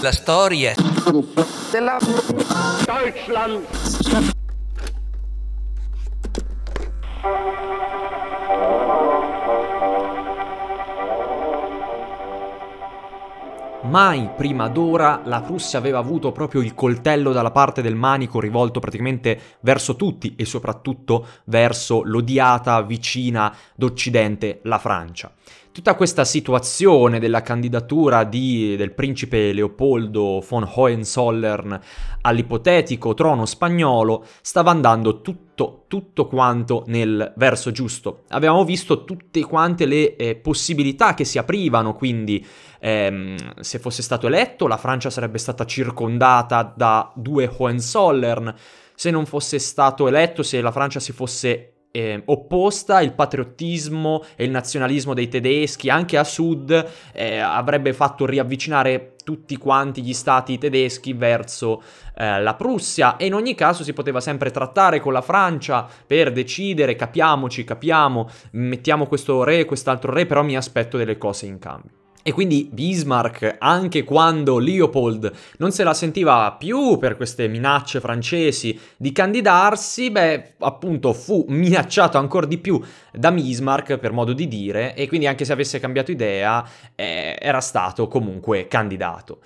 La storia della Deutschland. Mai prima d'ora la Prussia aveva avuto proprio il coltello dalla parte del manico rivolto praticamente verso tutti e soprattutto verso l'odiata vicina d'Occidente, la Francia. Tutta questa situazione della candidatura di, del principe Leopoldo von Hohenzollern all'ipotetico trono spagnolo stava andando tutto, tutto quanto nel verso giusto. Avevamo visto tutte quante le eh, possibilità che si aprivano, quindi ehm, se fosse stato eletto la Francia sarebbe stata circondata da due Hohenzollern, se non fosse stato eletto, se la Francia si fosse eh, opposta, il patriottismo e il nazionalismo dei tedeschi, anche a sud, eh, avrebbe fatto riavvicinare tutti quanti gli stati tedeschi verso eh, la Prussia e in ogni caso si poteva sempre trattare con la Francia per decidere, capiamoci, capiamo, mettiamo questo re, quest'altro re, però mi aspetto delle cose in cambio. E quindi Bismarck, anche quando Leopold non se la sentiva più per queste minacce francesi di candidarsi, beh, appunto fu minacciato ancora di più da Bismarck, per modo di dire, e quindi anche se avesse cambiato idea, eh, era stato comunque candidato.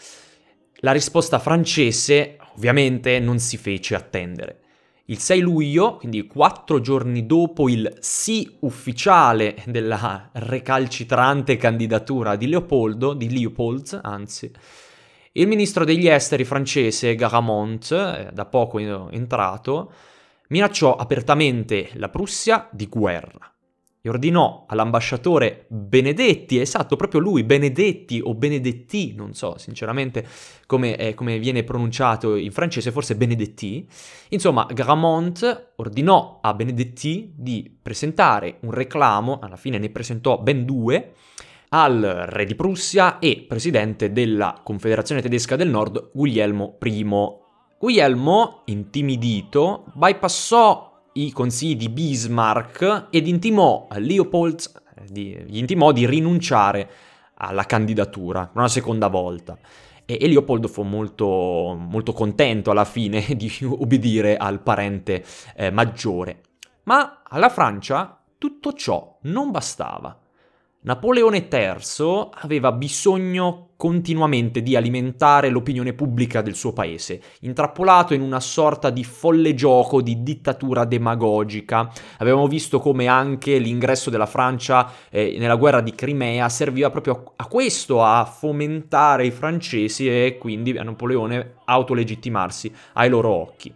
La risposta francese, ovviamente, non si fece attendere. Il 6 luglio, quindi quattro giorni dopo il sì ufficiale della recalcitrante candidatura di Leopoldo, di Leopold, anzi, il ministro degli esteri francese Garamond, eh, da poco entrato, minacciò apertamente la Prussia di guerra e ordinò all'ambasciatore Benedetti, esatto, proprio lui, Benedetti o Benedetti, non so sinceramente come, eh, come viene pronunciato in francese, forse Benedetti. Insomma, Gramont ordinò a Benedetti di presentare un reclamo, alla fine ne presentò ben due, al re di Prussia e presidente della Confederazione tedesca del Nord, Guglielmo I. Guglielmo, intimidito, bypassò i consigli di Bismarck ed intimò Leopold, di, gli intimò di rinunciare alla candidatura una seconda volta. E, e Leopold fu molto, molto, contento alla fine di ubbidire al parente eh, maggiore. Ma alla Francia tutto ciò non bastava. Napoleone III aveva bisogno continuamente di alimentare l'opinione pubblica del suo paese, intrappolato in una sorta di folle gioco di dittatura demagogica. Avevamo visto come anche l'ingresso della Francia eh, nella guerra di Crimea serviva proprio a questo, a fomentare i francesi e quindi a Napoleone autolegittimarsi ai loro occhi.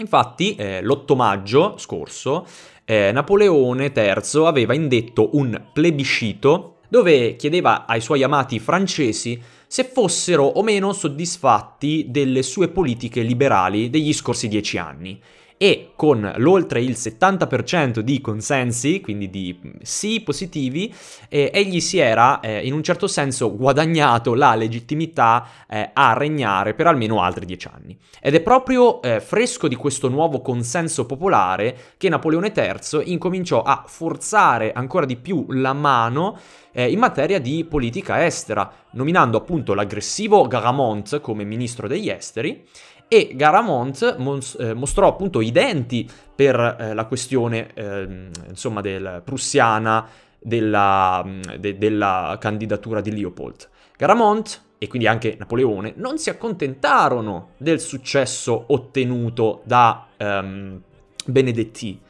Infatti, eh, l'8 maggio scorso, eh, Napoleone III aveva indetto un plebiscito dove chiedeva ai suoi amati francesi se fossero o meno soddisfatti delle sue politiche liberali degli scorsi dieci anni e con l'oltre il 70% di consensi, quindi di sì positivi, eh, egli si era eh, in un certo senso guadagnato la legittimità eh, a regnare per almeno altri dieci anni. Ed è proprio eh, fresco di questo nuovo consenso popolare che Napoleone III incominciò a forzare ancora di più la mano eh, in materia di politica estera, nominando appunto l'aggressivo Garamond come ministro degli esteri e Garamond mos- eh, mostrò appunto i denti per eh, la questione eh, insomma del prussiana della, de- della, candidatura di Leopold. Garamond e quindi anche Napoleone non si accontentarono del successo ottenuto da um, Benedetti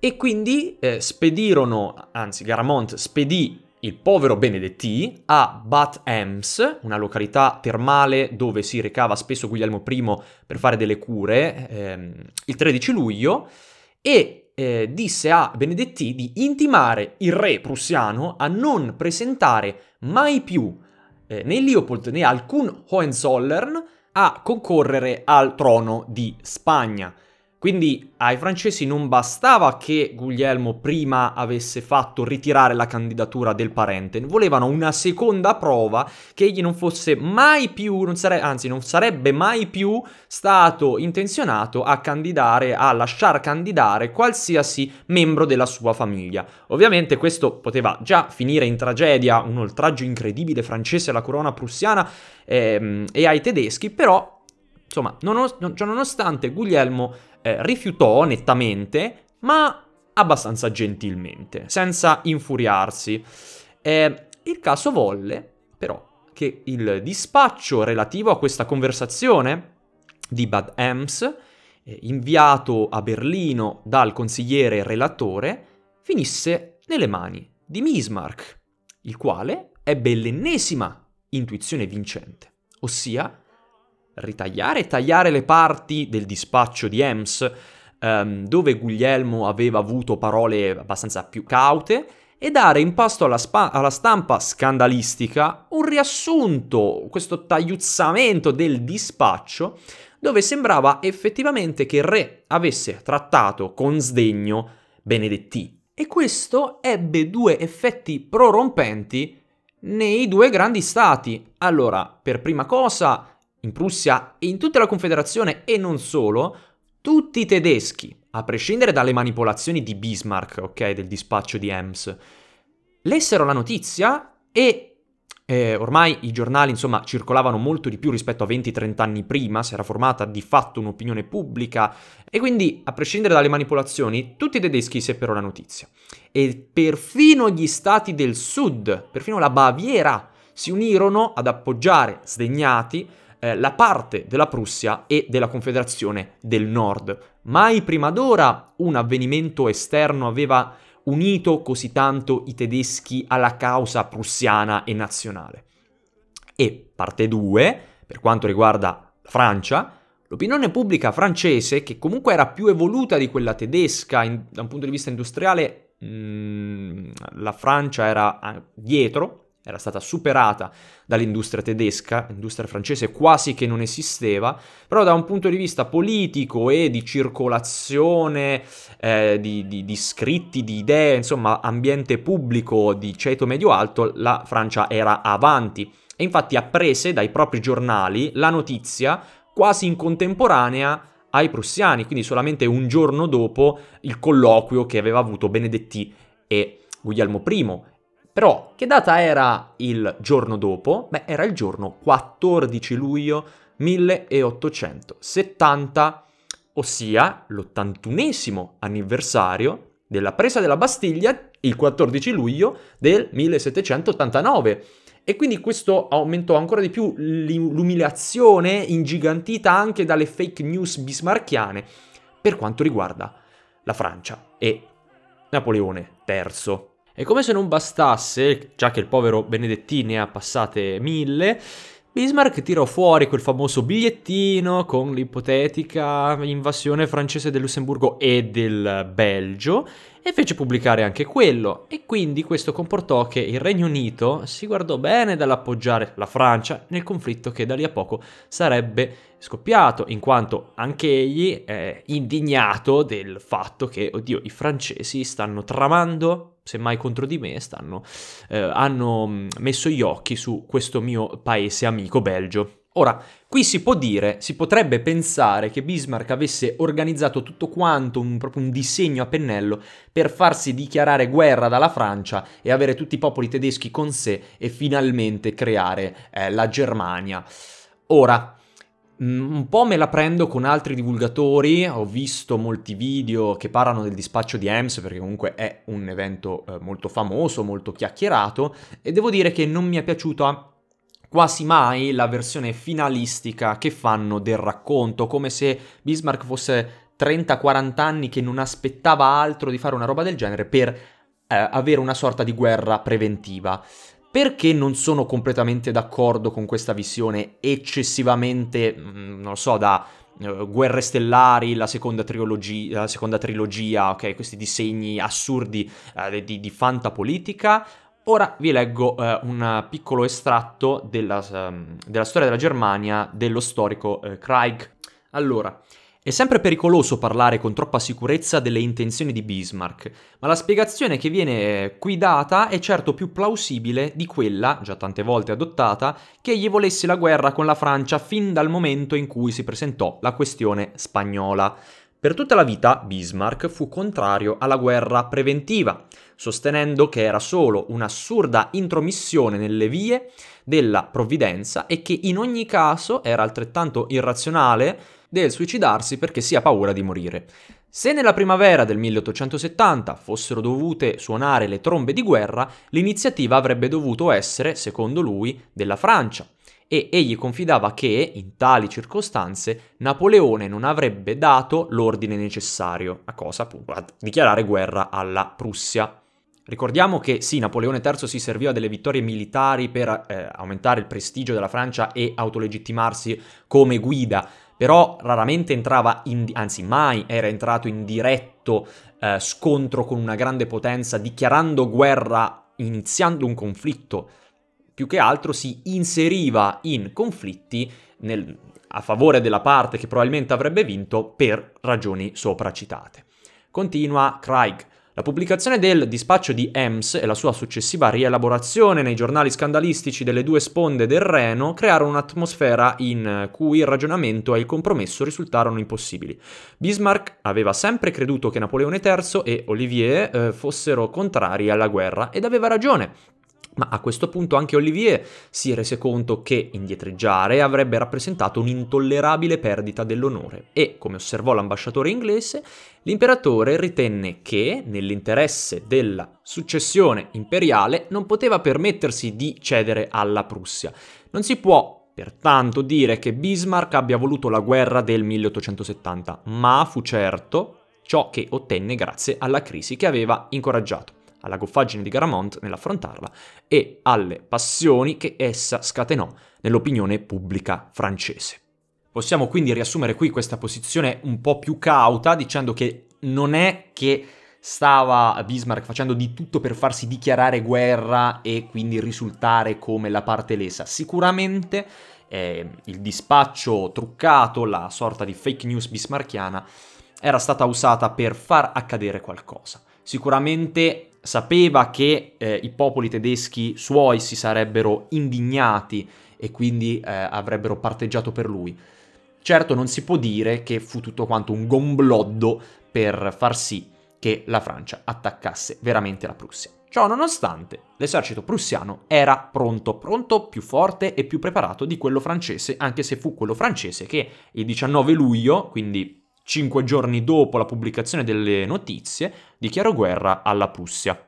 e quindi eh, spedirono, anzi Garamond spedì il povero Benedetti a Bat Ems, una località termale dove si recava spesso Guglielmo I per fare delle cure, ehm, il 13 luglio, e eh, disse a Benedetti di intimare il re prussiano a non presentare mai più eh, né Leopold né alcun Hohenzollern a concorrere al trono di Spagna. Quindi ai francesi non bastava che Guglielmo prima avesse fatto ritirare la candidatura del parente, volevano una seconda prova che egli non fosse mai più, non sare- anzi non sarebbe mai più stato intenzionato a candidare, a lasciar candidare qualsiasi membro della sua famiglia. Ovviamente questo poteva già finire in tragedia, un oltraggio incredibile francese alla corona prussiana ehm, e ai tedeschi, però insomma, nonostante Guglielmo eh, rifiutò nettamente, ma abbastanza gentilmente, senza infuriarsi. Eh, il caso volle, però, che il dispaccio relativo a questa conversazione di Bad Ems, eh, inviato a Berlino dal consigliere relatore, finisse nelle mani di Bismarck, il quale ebbe l'ennesima intuizione vincente, ossia ritagliare e tagliare le parti del dispaccio di Ems, ehm, dove Guglielmo aveva avuto parole abbastanza più caute, e dare in pasto alla, spa- alla, stampa scandalistica un riassunto, questo tagliuzzamento del dispaccio, dove sembrava effettivamente che il re avesse trattato con sdegno Benedetti. E questo ebbe due effetti prorompenti nei due grandi stati. Allora, per prima cosa, in Prussia e in tutta la Confederazione e non solo, tutti i tedeschi, a prescindere dalle manipolazioni di Bismarck, ok, del dispaccio di Ems, lessero la notizia e eh, ormai i giornali, insomma, circolavano molto di più rispetto a 20-30 anni prima, si era formata di fatto un'opinione pubblica e quindi, a prescindere dalle manipolazioni, tutti i tedeschi seppero la notizia. E perfino gli stati del sud, perfino la Baviera, si unirono ad appoggiare, sdegnati, eh, la parte della Prussia e della Confederazione del Nord. Mai prima d'ora un avvenimento esterno aveva unito così tanto i tedeschi alla causa prussiana e nazionale. E parte 2, per quanto riguarda Francia, l'opinione pubblica francese, che comunque era più evoluta di quella tedesca in, da un punto di vista industriale, mh, mm, la Francia era dietro, era stata superata dall'industria tedesca, l'industria francese quasi che non esisteva, però da un punto di vista politico e di circolazione eh, di, di, di, scritti, di idee, insomma ambiente pubblico di ceto medio-alto, la Francia era avanti. E infatti apprese dai propri giornali la notizia quasi in contemporanea ai prussiani, quindi solamente un giorno dopo il colloquio che aveva avuto Benedetti e Guglielmo I però, che data era il giorno dopo? Beh, era il giorno 14 luglio 1870, ossia l'81esimo anniversario della presa della Bastiglia il 14 luglio del 1789. E quindi questo aumentò ancora di più l'umiliazione ingigantita anche dalle fake news bismarchiane per quanto riguarda la Francia e Napoleone III. E come se non bastasse, già che il povero Benedetti ne ha passate mille, Bismarck tirò fuori quel famoso bigliettino con l'ipotetica invasione francese del Lussemburgo e del Belgio e fece pubblicare anche quello. E quindi questo comportò che il Regno Unito si guardò bene dall'appoggiare la Francia nel conflitto che da lì a poco sarebbe scoppiato, in quanto anche egli è indignato del fatto che, oddio, i francesi stanno tramando semmai contro di me, stanno, eh, hanno mm, messo gli occhi su questo mio paese amico Belgio. Ora, qui si può dire, si potrebbe pensare che Bismarck avesse organizzato tutto quanto, un, proprio un disegno a pennello, per farsi dichiarare guerra dalla Francia e avere tutti i popoli tedeschi con sé e finalmente creare eh, la Germania. Ora, un po' me la prendo con altri divulgatori, ho visto molti video che parlano del dispaccio di Ems perché comunque è un evento eh, molto famoso, molto chiacchierato e devo dire che non mi è piaciuta quasi mai la versione finalistica che fanno del racconto, come se Bismarck fosse 30-40 anni che non aspettava altro di fare una roba del genere per eh, avere una sorta di guerra preventiva. Perché non sono completamente d'accordo con questa visione eccessivamente, mm, non lo so, da uh, Guerre Stellari, la seconda, trilogia, la seconda trilogia, ok, questi disegni assurdi uh, di, di fantapolitica. Ora vi leggo uh, un piccolo estratto della, um, della, storia della Germania dello storico Craig. Allora, È sempre pericoloso parlare con troppa sicurezza delle intenzioni di Bismarck, ma la spiegazione che viene qui data è certo più plausibile di quella, già tante volte adottata, che egli volesse la guerra con la Francia fin dal momento in cui si presentò la questione spagnola. Per tutta la vita Bismarck fu contrario alla guerra preventiva, sostenendo che era solo un'assurda intromissione nelle vie della provvidenza e che in ogni caso era altrettanto irrazionale del suicidarsi perché si ha paura di morire. Se nella primavera del 1870 fossero dovute suonare le trombe di guerra, l'iniziativa avrebbe dovuto essere, secondo lui, della Francia, e egli confidava che, in tali circostanze, Napoleone non avrebbe dato l'ordine necessario, a cosa appunto? A dichiarare guerra alla Prussia. Ricordiamo che sì, Napoleone III si serviva delle vittorie militari per eh, aumentare il prestigio della Francia e autolegittimarsi come guida, però raramente entrava in, anzi mai era entrato in diretto eh, scontro con una grande potenza dichiarando guerra, iniziando un conflitto. Più che altro si inseriva in conflitti nel, a favore della parte che probabilmente avrebbe vinto per ragioni sopra citate. Continua Craig. La pubblicazione del dispaccio di Ems e la sua successiva rielaborazione nei giornali scandalistici delle due sponde del Reno crearono un'atmosfera in cui il ragionamento e il compromesso risultarono impossibili. Bismarck aveva sempre creduto che Napoleone III e Olivier eh, fossero contrari alla guerra ed aveva ragione. Ma a questo punto anche Olivier si rese conto che indietreggiare avrebbe rappresentato un'intollerabile perdita dell'onore e, come osservò l'ambasciatore inglese, l'imperatore ritenne che, nell'interesse della successione imperiale, non poteva permettersi di cedere alla Prussia. Non si può pertanto dire che Bismarck abbia voluto la guerra del 1870, ma fu certo ciò che ottenne grazie alla crisi che aveva incoraggiato alla goffaggine di Garamond nell'affrontarla e alle passioni che essa scatenò nell'opinione pubblica francese. Possiamo quindi riassumere qui questa posizione un po' più cauta dicendo che non è che stava Bismarck facendo di tutto per farsi dichiarare guerra e quindi risultare come la parte lesa. Sicuramente eh, il dispaccio truccato, la sorta di fake news bismarchiana, era stata usata per far accadere qualcosa. Sicuramente sapeva che eh, i popoli tedeschi suoi si sarebbero indignati e quindi eh, avrebbero parteggiato per lui. Certo non si può dire che fu tutto quanto un gombloddo per far sì che la Francia attaccasse veramente la Prussia. Ciò nonostante, l'esercito prussiano era pronto, pronto, più forte e più preparato di quello francese, anche se fu quello francese che il 19 luglio, quindi cinque giorni dopo la pubblicazione delle notizie, dichiarò guerra alla Prussia.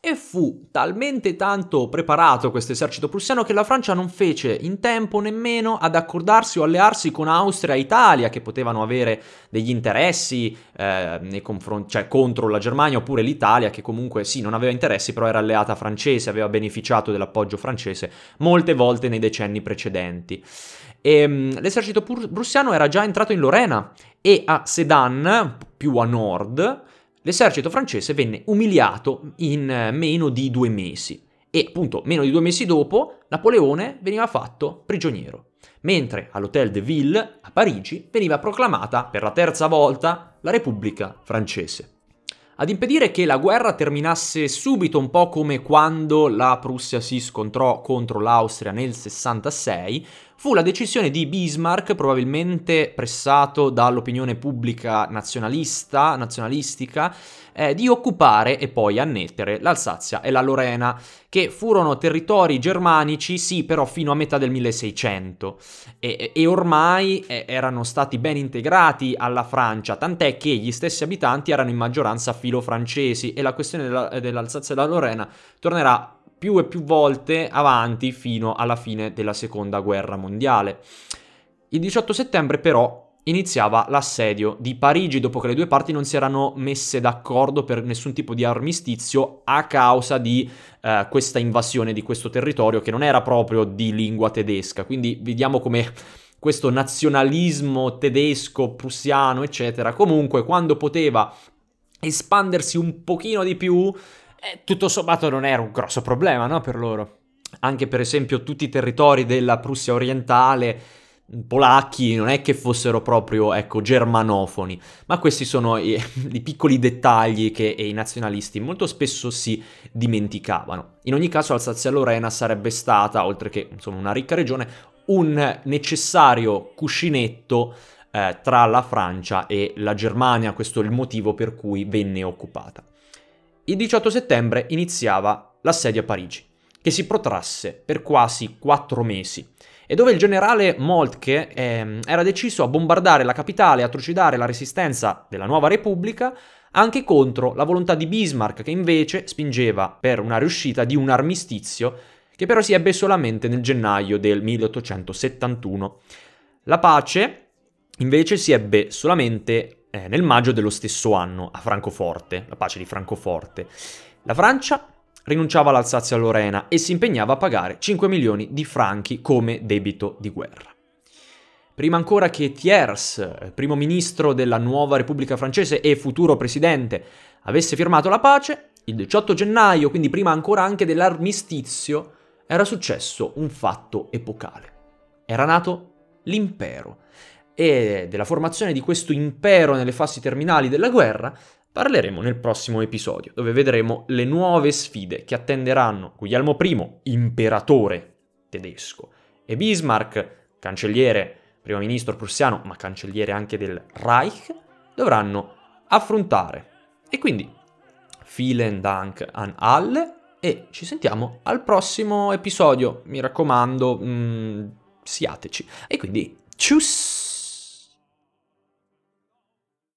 E fu talmente tanto preparato questo esercito prussiano che la Francia non fece in tempo nemmeno ad accordarsi o allearsi con Austria e Italia, che potevano avere degli interessi eh, confron- cioè, contro la Germania, oppure l'Italia, che comunque sì, non aveva interessi, però era alleata francese, aveva beneficiato dell'appoggio francese molte volte nei decenni precedenti. E, um, l'esercito prussiano era già entrato in Lorena e a Sedan, più a nord, l'esercito francese venne umiliato in eh, meno di due mesi. E appunto, meno di due mesi dopo, Napoleone veniva fatto prigioniero. Mentre all'Hôtel de Ville, a Parigi, veniva proclamata per la terza volta la Repubblica francese. Ad impedire che la guerra terminasse subito, un po' come quando la Prussia si scontrò contro l'Austria nel 66, fu la decisione di Bismarck, probabilmente pressato dall'opinione pubblica nazionalista, nazionalistica, eh, di occupare e poi annettere l'Alsazia e la Lorena, che furono territori germanici, sì, però fino a metà del 1600, e, e ormai eh, erano stati ben integrati alla Francia, tant'è che gli stessi abitanti erano in maggioranza filo-francesi e la questione della, dell'Alsazia e della Lorena tornerà più e più volte avanti fino alla fine della seconda guerra mondiale. Il 18 settembre però iniziava l'assedio di Parigi dopo che le due parti non si erano messe d'accordo per nessun tipo di armistizio a causa di eh, questa invasione di questo territorio che non era proprio di lingua tedesca. Quindi vediamo come questo nazionalismo tedesco, prussiano, eccetera, comunque quando poteva espandersi un pochino di più eh, tutto sommato non era un grosso problema no, per loro. Anche per esempio tutti i territori della Prussia orientale polacchi non è che fossero proprio, ecco, germanofoni, ma questi sono i, i piccoli dettagli che i nazionalisti molto spesso si dimenticavano. In ogni caso Alsazia-Lorena sarebbe stata, oltre che insomma, una ricca regione, un necessario cuscinetto eh, tra la Francia e la Germania, questo è il motivo per cui venne occupata. Il 18 settembre iniziava l'assedio a Parigi, che si protrasse per quasi quattro mesi e dove il generale Moltke eh, era deciso a bombardare la capitale e a trucidare la resistenza della nuova Repubblica anche contro la volontà di Bismarck che invece spingeva per una riuscita di un armistizio che però si ebbe solamente nel gennaio del 1871. La pace invece si ebbe solamente eh, nel maggio dello stesso anno a Francoforte, la pace di Francoforte. La Francia rinunciava all'Alsazia-Lorena e si impegnava a pagare 5 milioni di franchi come debito di guerra. Prima ancora che Thiers, primo ministro della nuova Repubblica francese e futuro presidente, avesse firmato la pace, il 18 gennaio, quindi prima ancora anche dell'armistizio, era successo un fatto epocale. Era nato l'impero. E della formazione di questo impero nelle fasi terminali della guerra Parleremo nel prossimo episodio, dove vedremo le nuove sfide che attenderanno Guglielmo I, imperatore tedesco, e Bismarck, cancelliere, primo ministro prussiano, ma cancelliere anche del Reich, dovranno affrontare. E quindi, vielen Dank an alle e ci sentiamo al prossimo episodio. Mi raccomando, mm, siateci. E quindi, tschüss!